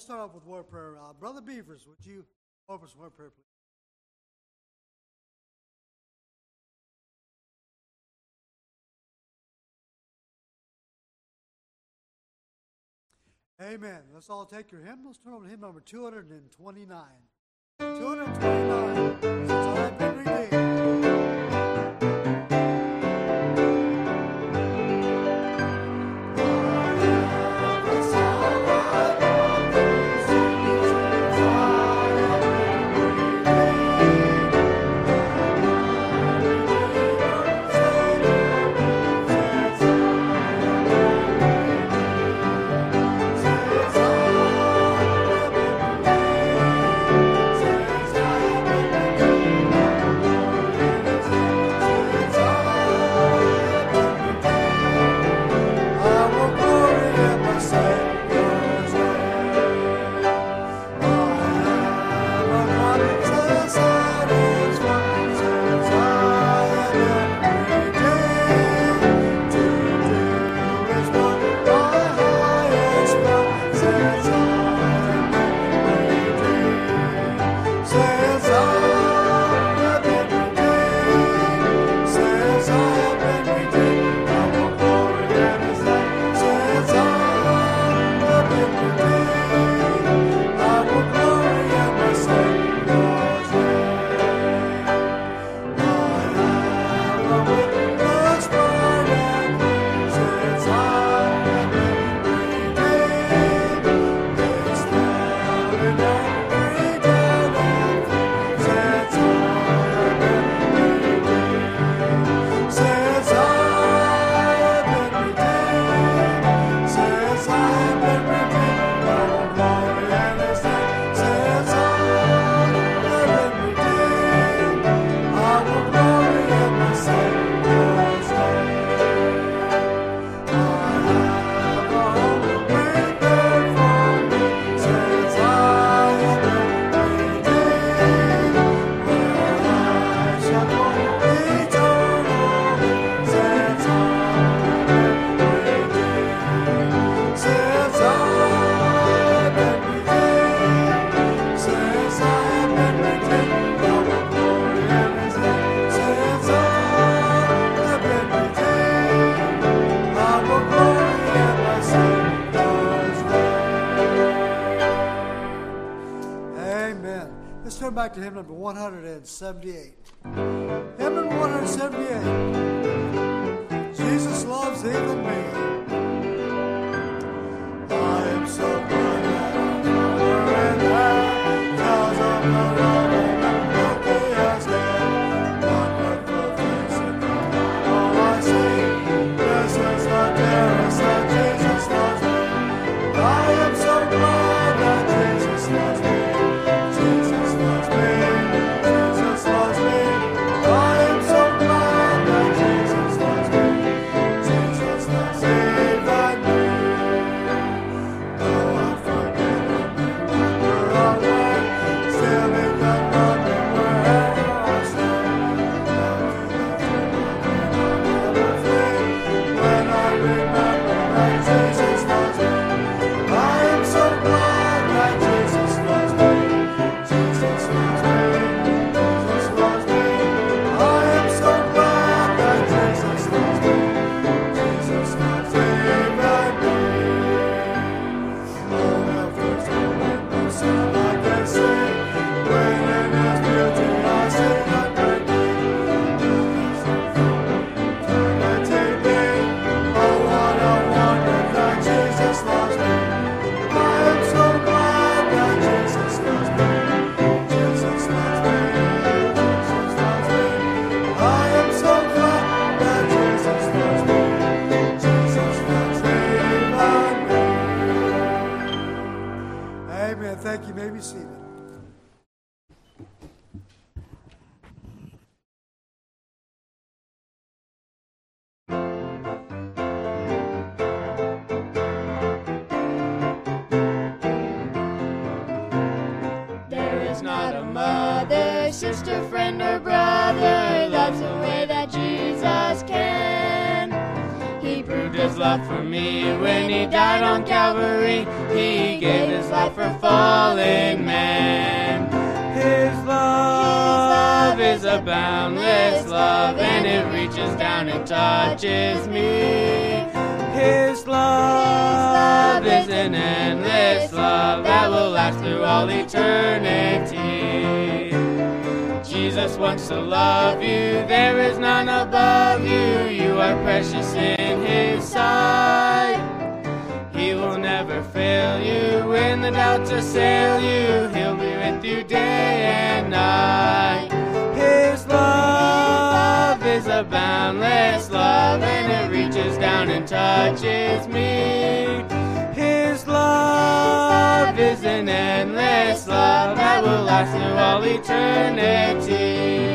we'll start off with word prayer. Uh, Brother Beavers, would you offer us word prayer, please? Amen. Let's all take your hymn. Let's turn over to hymn number 229. 229. Let's turn back to hymn number 178. Hymn number 178. Jesus loves even me. When he died on Calvary, he gave his life for fallen man. His love Love is a boundless love, and it reaches down and touches me. His Love love is an endless love that will last through all eternity. Jesus wants to love you, there is none above you. You are precious in His sight. He will never fail you when the doubts assail you. He'll be with you day and night. His love is a boundless love, and it reaches down and touches me. Is an endless love that will last through all eternity.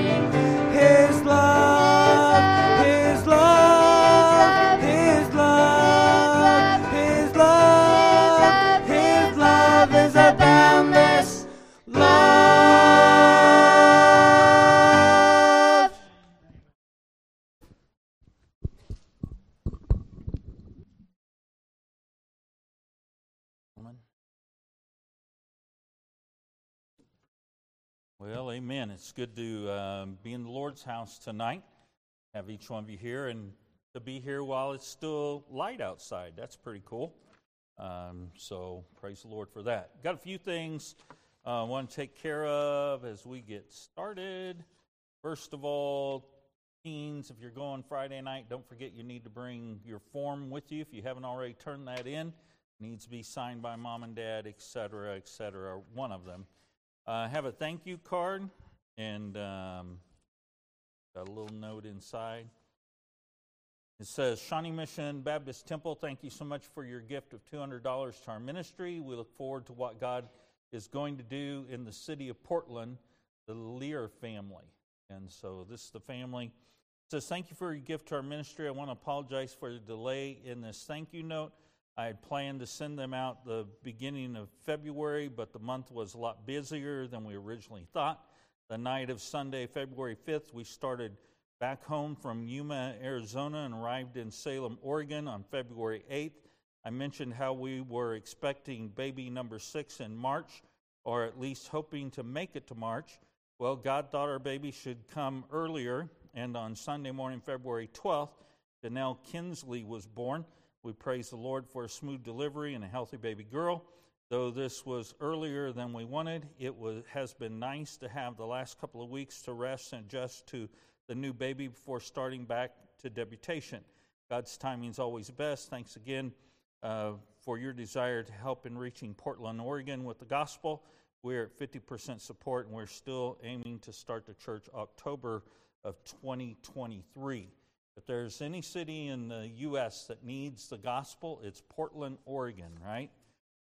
Amen. It's good to um, be in the Lord's house tonight. Have each one of you here and to be here while it's still light outside. That's pretty cool. Um, so praise the Lord for that. Got a few things uh, I want to take care of as we get started. First of all, teens, if you're going Friday night, don't forget you need to bring your form with you if you haven't already turned that in. It needs to be signed by mom and dad, et cetera, et cetera, one of them. I uh, have a thank you card and um, got a little note inside. It says, Shawnee Mission Baptist Temple, thank you so much for your gift of $200 to our ministry. We look forward to what God is going to do in the city of Portland, the Lear family. And so this is the family. It says, Thank you for your gift to our ministry. I want to apologize for the delay in this thank you note. I had planned to send them out the beginning of February, but the month was a lot busier than we originally thought. The night of Sunday, February 5th, we started back home from Yuma, Arizona, and arrived in Salem, Oregon on February 8th. I mentioned how we were expecting baby number six in March, or at least hoping to make it to March. Well, God thought our baby should come earlier, and on Sunday morning, February 12th, Danelle Kinsley was born. We praise the Lord for a smooth delivery and a healthy baby girl. Though this was earlier than we wanted, it was, has been nice to have the last couple of weeks to rest and adjust to the new baby before starting back to deputation. God's timing is always best. Thanks again uh, for your desire to help in reaching Portland, Oregon with the gospel. We're at 50% support, and we're still aiming to start the church October of 2023. If there's any city in the U.S. that needs the gospel, it's Portland, Oregon, right?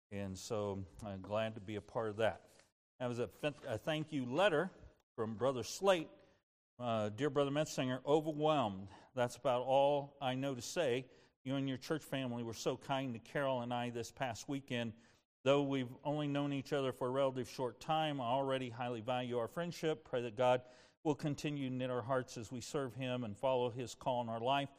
And so I'm glad to be a part of that. That was a, a thank you letter from Brother Slate. Uh, Dear Brother Metsinger, overwhelmed. That's about all I know to say. You and your church family were so kind to Carol and I this past weekend. Though we've only known each other for a relative short time, I already highly value our friendship. Pray that God will continue to knit our hearts as we serve Him and follow His call in our life.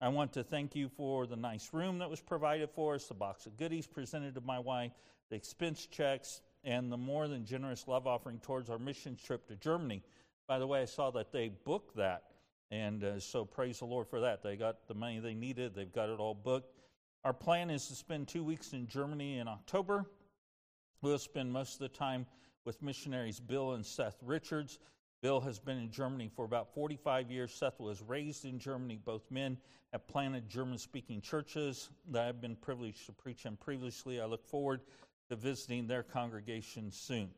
I want to thank you for the nice room that was provided for us, the box of goodies presented to my wife, the expense checks, and the more than generous love offering towards our mission trip to Germany. By the way, I saw that they booked that, and uh, so praise the Lord for that. They got the money they needed, they've got it all booked. Our plan is to spend two weeks in Germany in October. We'll spend most of the time with missionaries Bill and Seth Richards. Bill has been in Germany for about 45 years. Seth was raised in Germany. Both men have planted German speaking churches that I've been privileged to preach in previously. I look forward to visiting their congregation soon.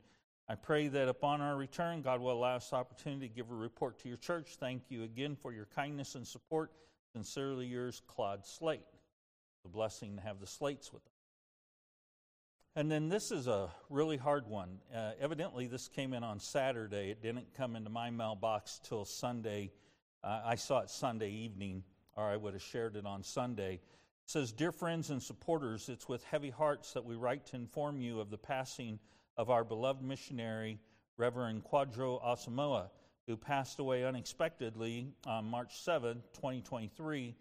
I pray that upon our return, God will allow us the opportunity to give a report to your church. Thank you again for your kindness and support. Sincerely yours, Claude Slate. A blessing to have the Slates with us. And then this is a really hard one. Uh, evidently, this came in on Saturday. It didn't come into my mailbox till Sunday. Uh, I saw it Sunday evening, or I would have shared it on Sunday. It says, Dear friends and supporters, it's with heavy hearts that we write to inform you of the passing of our beloved missionary, Reverend Kwadwo Asamoah, who passed away unexpectedly on March 7, 2023,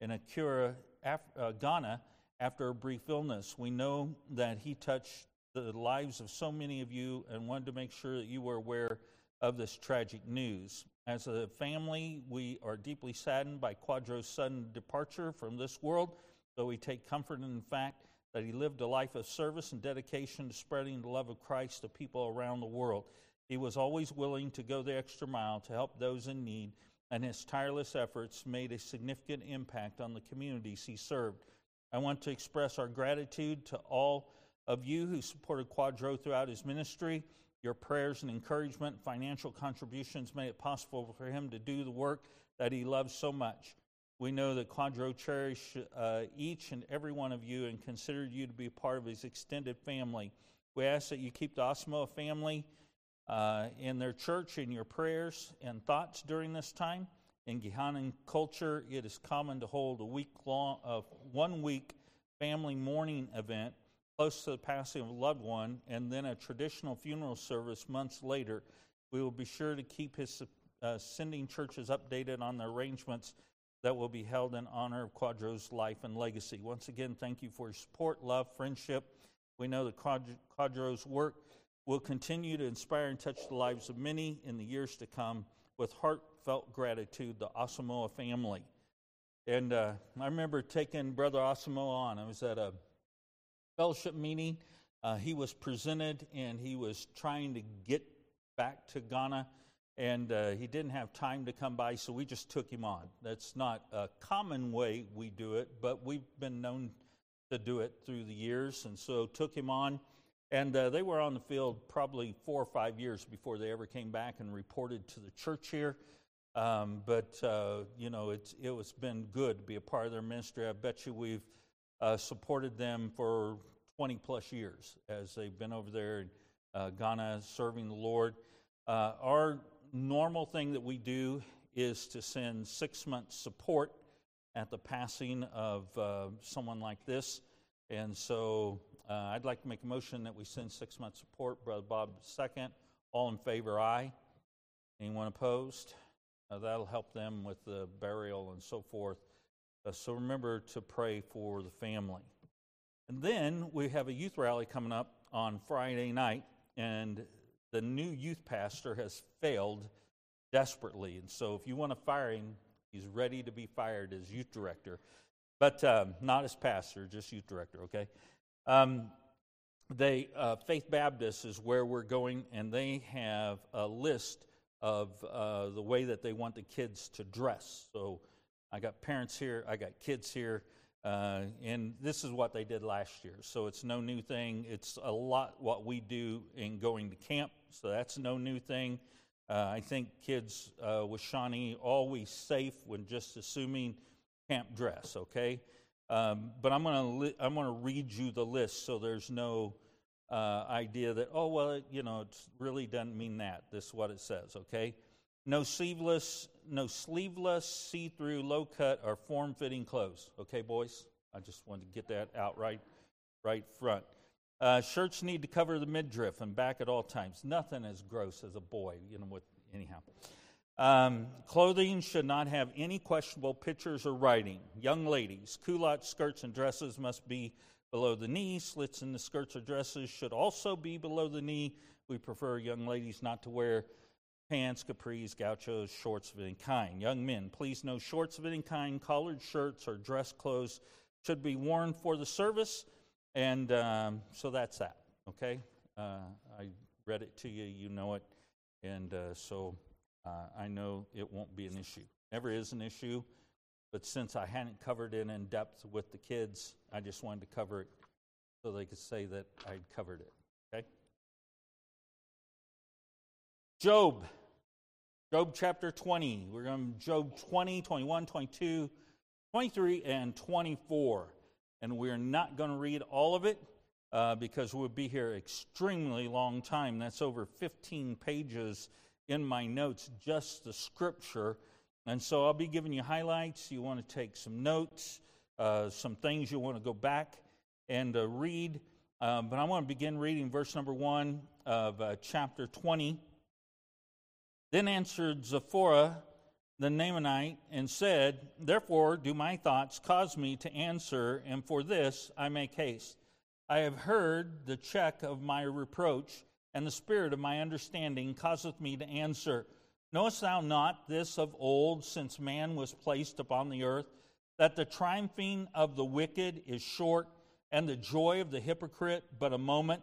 in Accra, Af- uh, Ghana, after a brief illness. We know that he touched the lives of so many of you and wanted to make sure that you were aware of this tragic news. As a family, we are deeply saddened by Kwadwo's sudden departure from this world, though we take comfort in the fact that he lived a life of service and dedication to spreading the love of Christ to people around the world. He was always willing to go the extra mile to help those in need, and his tireless efforts made a significant impact on the communities he served. I want to express our gratitude to all of you who supported Kwadwo throughout his ministry. Your prayers and encouragement, financial contributions made it possible for him to do the work that he loves so much. We know that Kwadwo cherished uh, each and every one of you and considered you to be part of his extended family. We ask that you keep the Asamoah family uh, in their church in your prayers and thoughts during this time. In Guyana culture, it is common to hold a week long, uh, one week family mourning event close to the passing of a loved one, and then a traditional funeral service months later. We will be sure to keep his uh, sending churches updated on the arrangements that will be held in honor of Kwadwo's life and legacy. Once again, thank you for your support, love, friendship. We know that Kwadwo's work will continue to inspire and touch the lives of many in the years to come with heartfelt gratitude, the Asamoah family. And uh, I remember taking Brother Asamoah on. I was at a fellowship meeting. Uh, he was presented and he was trying to get back to Ghana and uh, he didn't have time to come by, so we just took him on. That's not a common way we do it, but we've been known to do it through the years, and so took him on. And uh, they were on the field probably four or five years before they ever came back and reported to the church here. Um, but uh, you know, it's it was been good to be a part of their ministry. I bet you we've uh, supported them for 20 plus years as they've been over there in uh, Ghana serving the Lord. Uh, our normal thing that we do is to send six months support at the passing of uh, someone like this. And so uh, I'd like to make a motion that we send six months support. Brother Bob, second. All in favor, aye. Anyone opposed? Uh, that'll help them with the burial and so forth. Uh, so remember to pray for the family. And then we have a youth rally coming up on Friday night, and the new youth pastor has failed desperately. And so, if you want to fire him, he's ready to be fired as youth director, but um, not as pastor, just youth director, okay? Um, they, uh, Faith Baptist is where we're going, and they have a list of uh, the way that they want the kids to dress. So, I got parents here, I got kids here. Uh, and this is what they did last year. So it's no new thing. It's a lot what we do in going to camp. So that's no new thing. Uh, I think kids uh, with Shawnee always safe when just assuming camp dress. Okay, um, but I'm gonna li- I'm gonna read you the list so there's no uh, idea that oh well it, you know it really doesn't mean that. This is what it says. Okay, no sleeveless no sleeveless see-through low cut or form-fitting clothes. Okay, boys. I just wanted to get that out right right front. Uh, shirts need to cover the midriff and back at all times. Nothing as gross as a boy, you know what, anyhow. Um, clothing should not have any questionable pictures or writing. Young ladies, culottes, skirts and dresses must be below the knee. Slits in the skirts or dresses should also be below the knee. We prefer young ladies not to wear pants, capris, gauchos, shorts of any kind. Young men, please no shorts of any kind, collared shirts, or dress clothes should be worn for the service and um, so that's that, okay? Uh, I read it to you, you know it, and uh, so uh, I know it won't be an issue. Never is an issue, but since I hadn't covered it in depth with the kids, I just wanted to cover it so they could say that I'd covered it, okay? Job. Job chapter 20. We're going to Job 20, 21, 22, 23, and 24 and we're not going to read all of it uh, because we'll be here extremely long time. That's over 15 pages in my notes, just the scripture. And so I'll be giving you highlights. You want to take some notes, uh, some things you want to go back and uh, read. Um, but I want to begin reading verse number one of uh, chapter 20. Then answered Zophar the Naamathite and said, Therefore do my thoughts cause me to answer, and for this I make haste. I have heard the check of my reproach, and the spirit of my understanding causeth me to answer. Knowest thou not this of old, since man was placed upon the earth, that the triumphing of the wicked is short, and the joy of the hypocrite but a moment?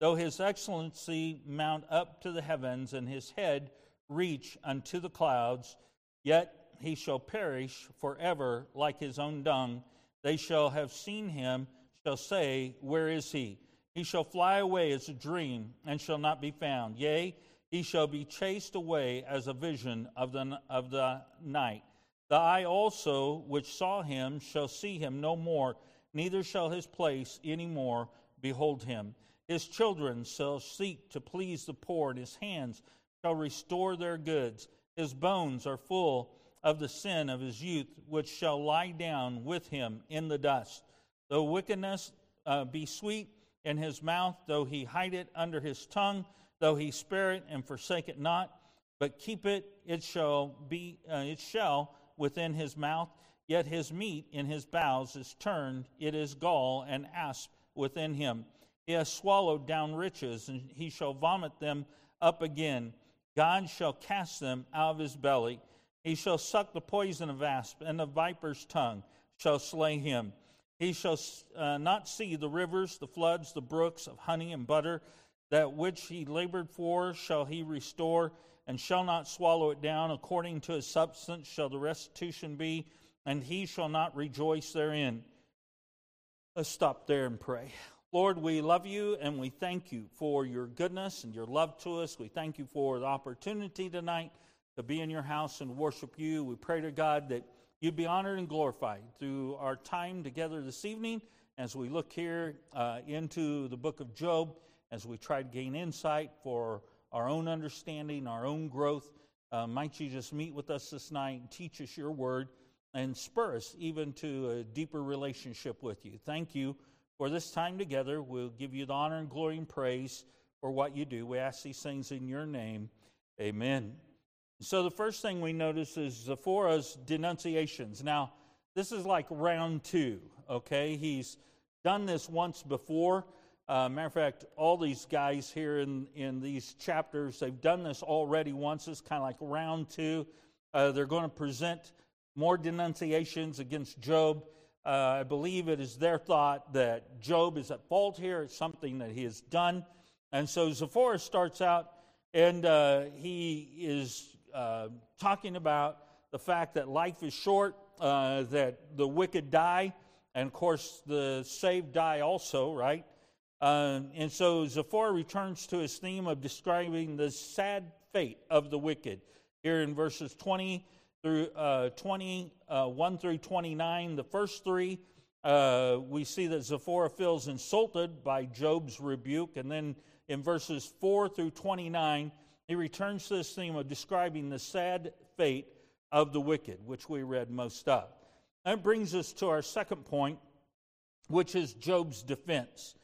Though his excellency mount up to the heavens, and his head reach unto the clouds, yet he shall perish forever like his own dung. They shall have seen him, shall say, Where is he? He shall fly away as a dream, and shall not be found. Yea, he shall be chased away as a vision of the, of the night. The eye also which saw him shall see him no more, neither shall his place any more behold him. His children shall seek to please the poor, and his hands shall restore their goods. His bones are full of the sin of his youth, which shall lie down with him in the dust. Though wickedness uh, be sweet in his mouth, though he hide it under his tongue, though he spare it and forsake it not, but keep it, it shall be, uh, it shall within his mouth. Yet his meat in his bowels is turned; it is gall and asp within him. He has swallowed down riches, and he shall vomit them up again. God shall cast them out of his belly. He shall suck the poison of asp, and the viper's tongue shall slay him. He shall uh, not see the rivers, the floods, the brooks of honey and butter. That which he labored for shall he restore, and shall not swallow it down. According to his substance shall the restitution be, and he shall not rejoice therein. Let's stop there and pray. Lord, we love you and we thank you for your goodness and your love to us. We thank you for the opportunity tonight to be in your house and worship you. We pray to God that you'd be honored and glorified through our time together this evening as we look here uh, into the book of Job, as we try to gain insight for our own understanding, our own growth. Uh, might you just meet with us this night teach us your word and spur us even to a deeper relationship with you. Thank you for this time together. We'll give you the honor and glory and praise for what you do. We ask these things in your name. Amen. So, the first thing we notice is Zophar's denunciations. Now, this is like round two, okay? He's done this once before. Uh, matter of fact, all these guys here in, in these chapters, they've done this already once. It's kind of like round two. Uh, they're going to present more denunciations against Job. Uh, I believe it is their thought that Job is at fault here. It's something that he has done. And so Zophar starts out and uh, he is uh, talking about the fact that life is short, uh, that the wicked die, and of course the saved die also, right? Uh, and so Zophar returns to his theme of describing the sad fate of the wicked here in verses 20 through uh, 21 uh, through 29. The first three, uh, we see that Zophar feels insulted by Job's rebuke. And then in verses 4 through 29, he returns to this theme of describing the sad fate of the wicked, which we read most of. That brings us to our second point, which is Job's defense.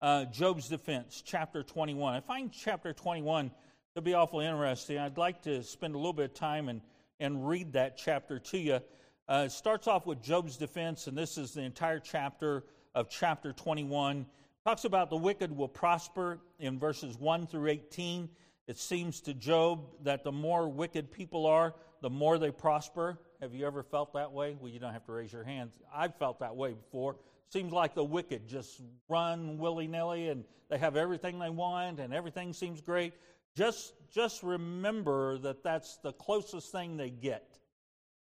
Uh, Job's defense, chapter 21. I find chapter 21 to be awfully interesting. I'd like to spend a little bit of time and and read that chapter to you. Uh, it starts off with Job's defense, and this is the entire chapter of chapter 21. Talks about the wicked will prosper in verses 1 through 18. It seems to Job that the more wicked people are, the more they prosper. Have you ever felt that way? Well, you don't have to raise your hands. I've felt that way before. Seems like the wicked just run willy nilly and they have everything they want and everything seems great. Just, just remember that that's the closest thing they get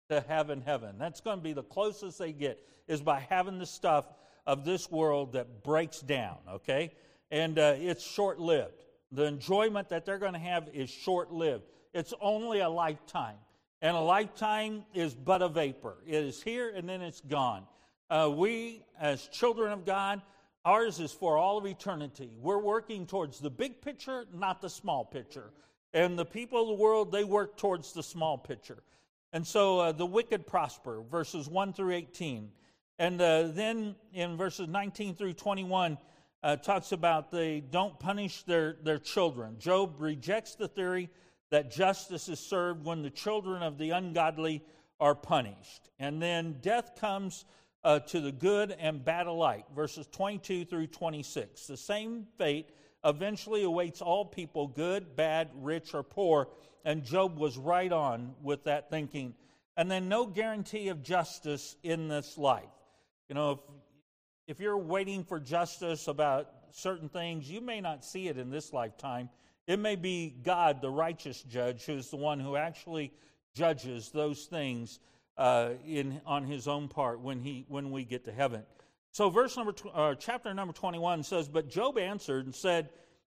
to heaven, heaven. That's going to be the closest they get, is by having the stuff of this world that breaks down, okay? And uh, it's short lived. The enjoyment that they're going to have is short lived. It's only a lifetime. And a lifetime is but a vapor. It is here and then it's gone. Uh, we, as children of God, Ours is for all of eternity. We're working towards the big picture, not the small picture. And the people of the world, they work towards the small picture. And so uh, the wicked prosper, verses 1 through 18. And uh, then in verses 19 through 21, uh, talks about they don't punish their, their children. Job rejects the theory that justice is served when the children of the ungodly are punished. And then death comes uh, to the good and bad alike, verses 22 through 26. The same fate eventually awaits all people, good, bad, rich, or poor. And Job was right on with that thinking. And then no guarantee of justice in this life. You know, if, if you're waiting for justice about certain things, you may not see it in this lifetime. It may be God, the righteous judge, who's the one who actually judges those things uh, in, on his own part when, he, when we get to heaven. So, verse number, tw- uh, chapter number 21 says, But Job answered and said,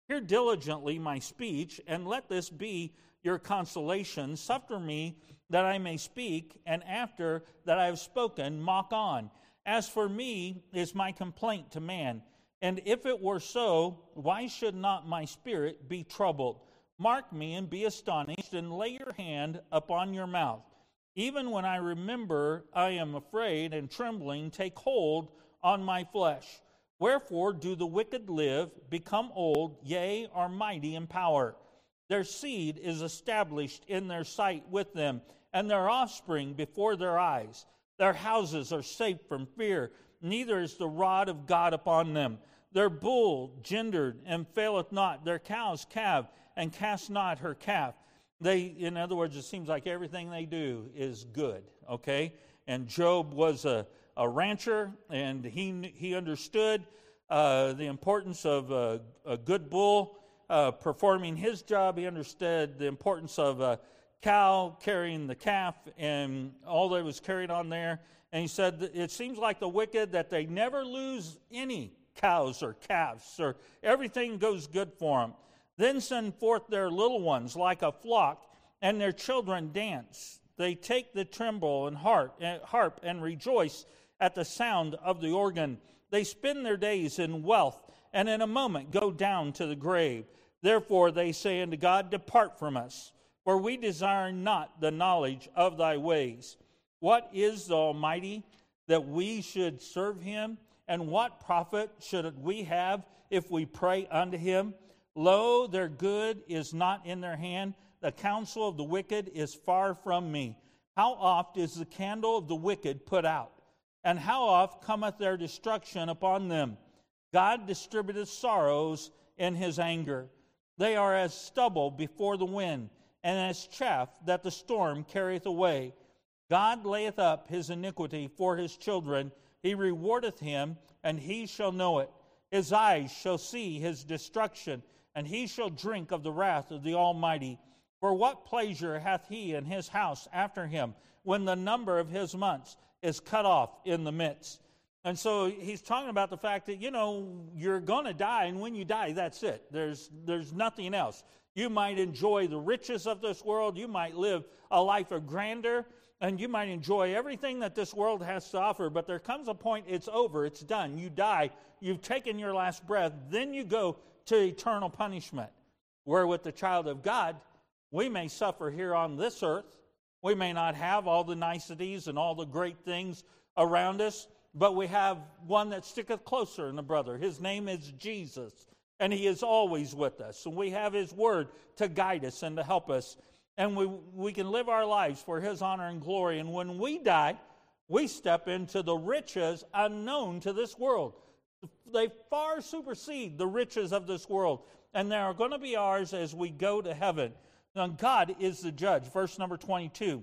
Hear diligently my speech, and let this be your consolation. Suffer me that I may speak, and after that I have spoken, mock on. As for me, is my complaint to man. And if it were so, why should not my spirit be troubled? Mark me and be astonished, and lay your hand upon your mouth. Even when I remember, I am afraid, and trembling take hold on my flesh. Wherefore do the wicked live, become old, yea, are mighty in power? Their seed is established in their sight with them, and their offspring before their eyes. Their houses are safe from fear, neither is the rod of God upon them. Their bull gendered and faileth not, their cows calve and cast not her calf. They, in other words, it seems like everything they do is good, okay? And Job was a, a rancher, and he, he understood uh, the importance of a, a good bull uh, performing his job. He understood the importance of a cow carrying the calf and all that was carried on there. And he said, It seems like the wicked that they never lose any cows or calves, or everything goes good for them. Then send forth their little ones like a flock, and their children dance. They take the tremble and harp, eh, harp and rejoice at the sound of the organ. They spend their days in wealth, and in a moment go down to the grave. Therefore they say unto God, Depart from us, for we desire not the knowledge of thy ways. What is the Almighty that we should serve him? And what profit should we have if we pray unto him? Lo, their good is not in their hand. The counsel of the wicked is far from me. How oft is the candle of the wicked put out? And how oft cometh their destruction upon them? God distributeth sorrows in his anger. They are as stubble before the wind, and as chaff that the storm carrieth away. God layeth up his iniquity for his children. He rewardeth him, and he shall know it. His eyes shall see his destruction, and he shall drink of the wrath of the Almighty. For what pleasure hath he in his house after him, when the number of his months is cut off in the midst? And so he's talking about the fact that, you know, you're going to die, and when you die, that's it. There's, there's nothing else. You might enjoy the riches of this world, you might live a life of grandeur, and you might enjoy everything that this world has to offer, but there comes a point it's over, it's done. You die, you've taken your last breath, then you go to eternal punishment. Where with the child of God, we may suffer here on this earth. We may not have all the niceties and all the great things around us but we have one that sticketh closer than a brother. His name is Jesus, and he is always with us. And we have his word to guide us and to help us. And we, we can live our lives for his honor and glory. And when we die, we step into the riches unknown to this world. They far supersede the riches of this world. And they are going to be ours as we go to heaven. Now, God is the judge. Verse number 22.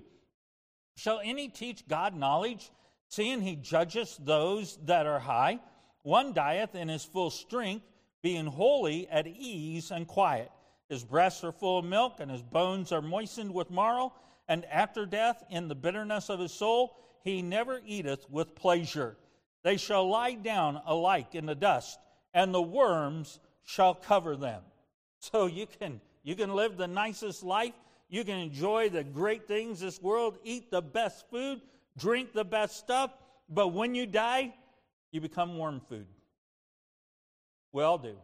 Shall any teach God knowledge? seeing he judgeth those that are high. One dieth in his full strength, being wholly at ease and quiet. His breasts are full of milk, and his bones are moistened with marrow. And after death, in the bitterness of his soul, he never eateth with pleasure. They shall lie down alike in the dust, and the worms shall cover them. So you can you can live the nicest life, you can enjoy the great things this world, eat the best food, drink the best stuff, but when you die, you become worm food. We all do.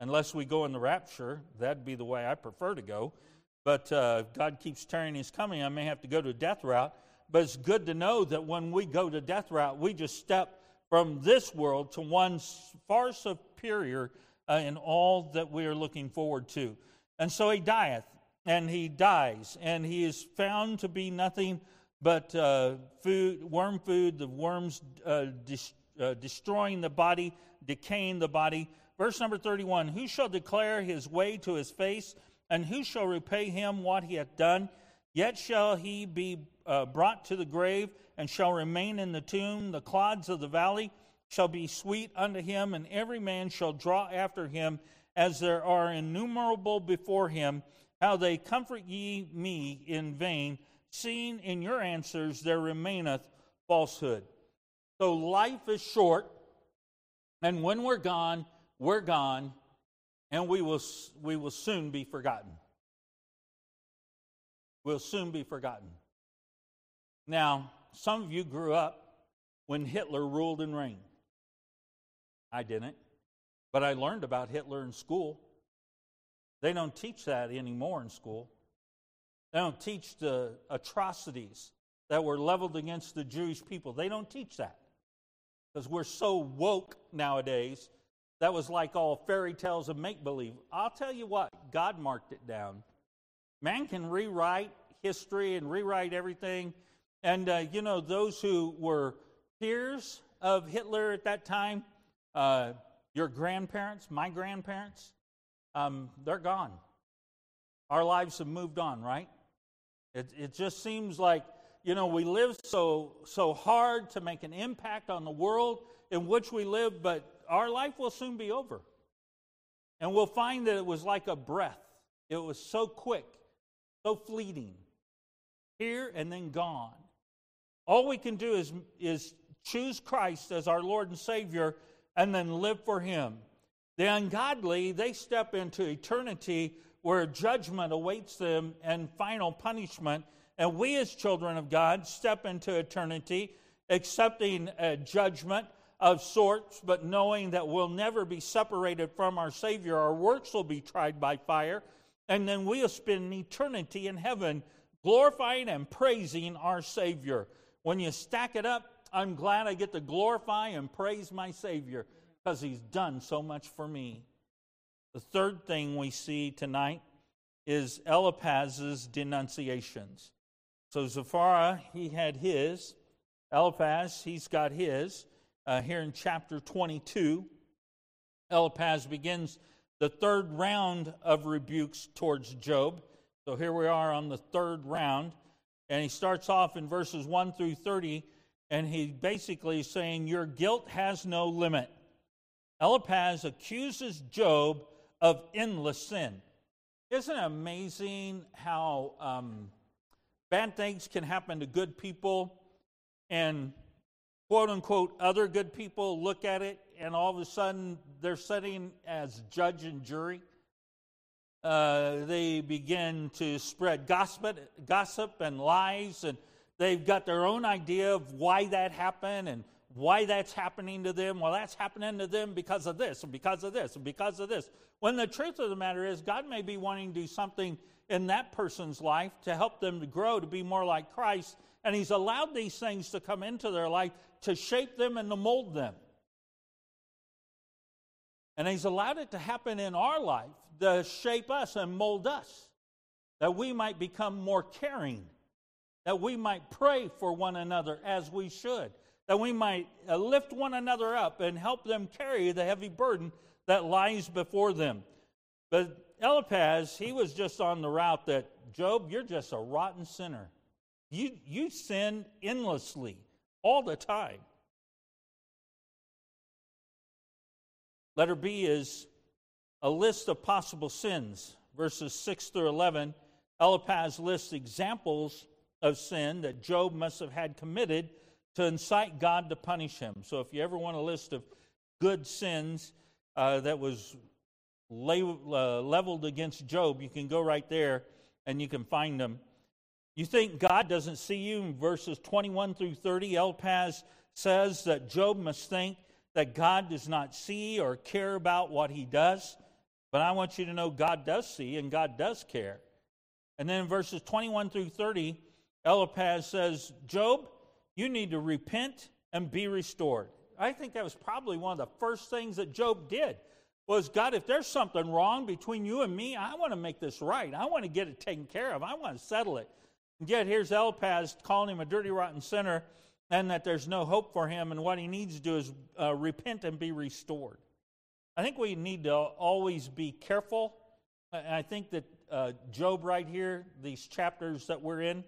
Unless we go in the rapture, that'd be the way I prefer to go. But uh, God keeps turning his coming. I may have to go to death route. But it's good to know that when we go to death route, we just step from this world to one far superior uh, in all that we are looking forward to. And so he dieth. and he dies, and he is found to be nothing but uh, food, worm food, the worms uh, dis- uh, destroying the body, decaying the body. Verse number 31 Who shall declare his way to his face, and who shall repay him what he hath done? Yet shall he be uh, brought to the grave, and shall remain in the tomb. The clods of the valley shall be sweet unto him, and every man shall draw after him, as there are innumerable before him. How they comfort ye me in vain, seeing in your answers there remaineth falsehood. So life is short, and when we're gone, we're gone, and we will, we will soon be forgotten. We'll soon be forgotten. Now, some of you grew up when Hitler ruled and reigned. I didn't, but I learned about Hitler in school. They don't teach that anymore in school. They don't teach the atrocities that were leveled against the Jewish people. They don't teach that because we're so woke nowadays. That was like all fairy tales and make believe. I'll tell you what, God marked it down. Man can rewrite history and rewrite everything. And, uh, you know, those who were peers of Hitler at that time, uh, your grandparents, my grandparents, um, they're gone. Our lives have moved on, right? It, it just seems like, you know, we live so, so hard to make an impact on the world in which we live, but our life will soon be over. And we'll find that it was like a breath. It was so quick, so fleeting, here and then gone. All we can do is, is choose Christ as our Lord and Savior and then live for Him. The ungodly, they step into eternity where judgment awaits them and final punishment. And we, as children of God, step into eternity accepting a judgment of sorts, but knowing that we'll never be separated from our Savior. Our works will be tried by fire, and then we'll spend eternity in heaven glorifying and praising our Savior. When you stack it up, I'm glad I get to glorify and praise my Savior because He's done so much for me. The third thing we see tonight is Eliphaz's denunciations. So Zophar, he had his. Eliphaz, he's got his. Uh, here in chapter 22, Eliphaz begins the third round of rebukes towards Job. So here we are on the third round. And he starts off in verses 1 through 30, and he basically is saying, Your guilt has no limit. Eliphaz accuses Job of endless sin. Isn't it amazing how um, bad things can happen to good people and quote unquote other good people look at it and all of a sudden they're sitting as judge and jury? Uh, they begin to spread gossip, gossip and lies, and they've got their own idea of why that happened and why that's happening to them. Well, that's happening to them because of this, and because of this, and because of this. When the truth of the matter is, God may be wanting to do something in that person's life to help them to grow to be more like Christ, and He's allowed these things to come into their life to shape them and to mold them. And He's allowed it to happen in our life to shape us and mold us, that we might become more caring, that we might pray for one another as we should that we might uh, lift one another up and help them carry the heavy burden that lies before them. But Eliphaz, he was just on the route that, Job, you're just a rotten sinner. You, you sin endlessly, all the time. Letter B is a list of possible sins. Verses 6 through 11, Eliphaz lists examples of sin that Job must have had committed to incite God to punish him. So if you ever want a list of good sins uh, that was lay, uh, leveled against Job, you can go right there and you can find them. You think God doesn't see you in verses 21 through 30? Eliphaz says that Job must think that God does not see or care about what he does. But I want you to know God does see and God does care. And then in verses 21 through 30, Eliphaz says, Job, you need to repent and be restored. I think that was probably one of the first things that Job did was God, if there's something wrong between you and me, I want to make this right. I want to get it taken care of. I want to settle it. And yet here's Eliphaz calling him a dirty, rotten sinner and that there's no hope for him, and what he needs to do is uh, repent and be restored. I think we need to always be careful. And I think that uh, Job, right here, these chapters that we're in,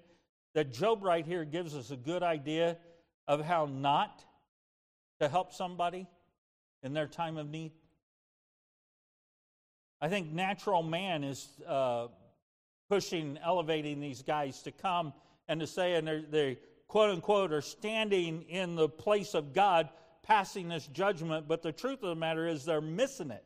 that Job, right here, gives us a good idea of how not to help somebody in their time of need. I think natural man is uh, pushing, elevating these guys to come and to say, and they quote unquote are standing in the place of God passing this judgment, but the truth of the matter is they're missing it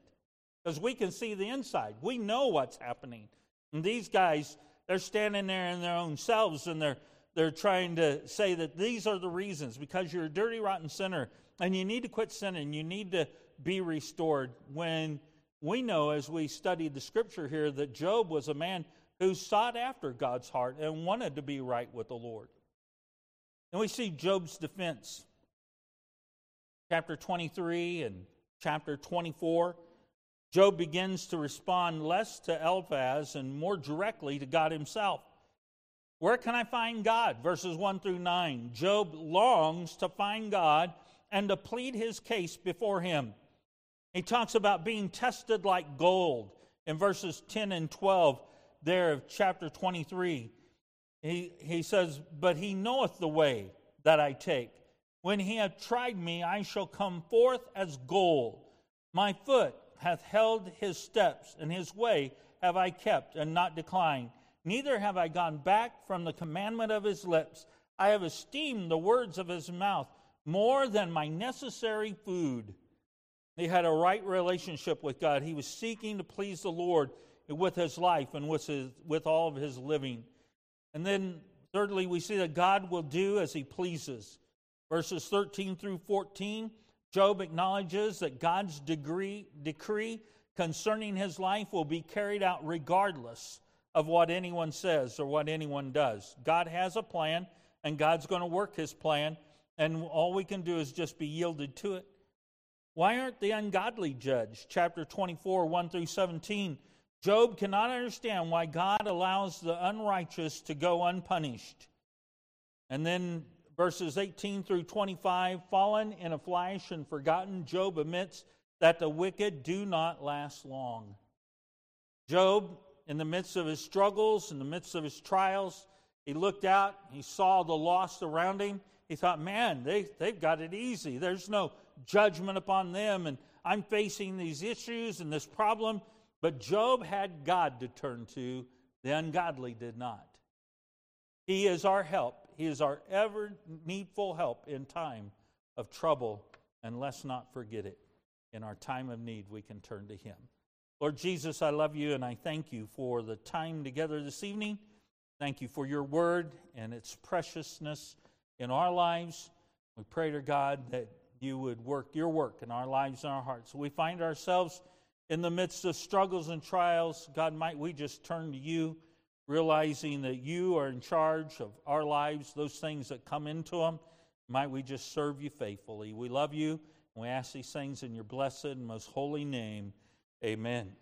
because we can see the inside. We know what's happening. And these guys, they're standing there in their own selves and they're, they're trying to say that these are the reasons because you're a dirty, rotten sinner and you need to quit sinning. You need to be restored. When we know, as we studied the scripture here, that Job was a man who sought after God's heart and wanted to be right with the Lord. And we see Job's defense. Chapter 23 and chapter 24. Job begins to respond less to Eliphaz and more directly to God himself. Where can I find God? Verses 1 through 9. Job longs to find God and to plead his case before him. He talks about being tested like gold in verses 10 and 12 there of chapter 23. He, he says, But he knoweth the way that I take. When he hath tried me, I shall come forth as gold. My foot hath held his steps, and his way have I kept and not declined. Neither have I gone back from the commandment of his lips. I have esteemed the words of his mouth more than my necessary food. He had a right relationship with God. He was seeking to please the Lord with his life and with, his, with all of his living. And then, thirdly, we see that God will do as he pleases. Verses 13 through 14, Job acknowledges that God's degree, decree concerning his life will be carried out regardless of what anyone says or what anyone does. God has a plan, and God's going to work his plan, and all we can do is just be yielded to it. Why aren't the ungodly judged? Chapter 24, 1 through 17 Job cannot understand why God allows the unrighteous to go unpunished. And then verses 18 through 25 fallen in a flash and forgotten, Job admits that the wicked do not last long. Job, in the midst of his struggles, in the midst of his trials, he looked out, he saw the lost around him. He thought, man, they, they've got it easy. There's no judgment upon them, and I'm facing these issues and this problem. But Job had God to turn to, the ungodly did not. He is our help. He is our ever needful help in time of trouble. And let's not forget it. In our time of need, we can turn to Him. Lord Jesus, I love you and I thank you for the time together this evening. Thank you for your word and its preciousness in our lives. We pray to God that you would work your work in our lives and our hearts. we find ourselves in the midst of struggles and trials, God, might we just turn to you, realizing that you are in charge of our lives, those things that come into them. Might we just serve you faithfully. We love you, and we ask these things in your blessed and most holy name. Amen.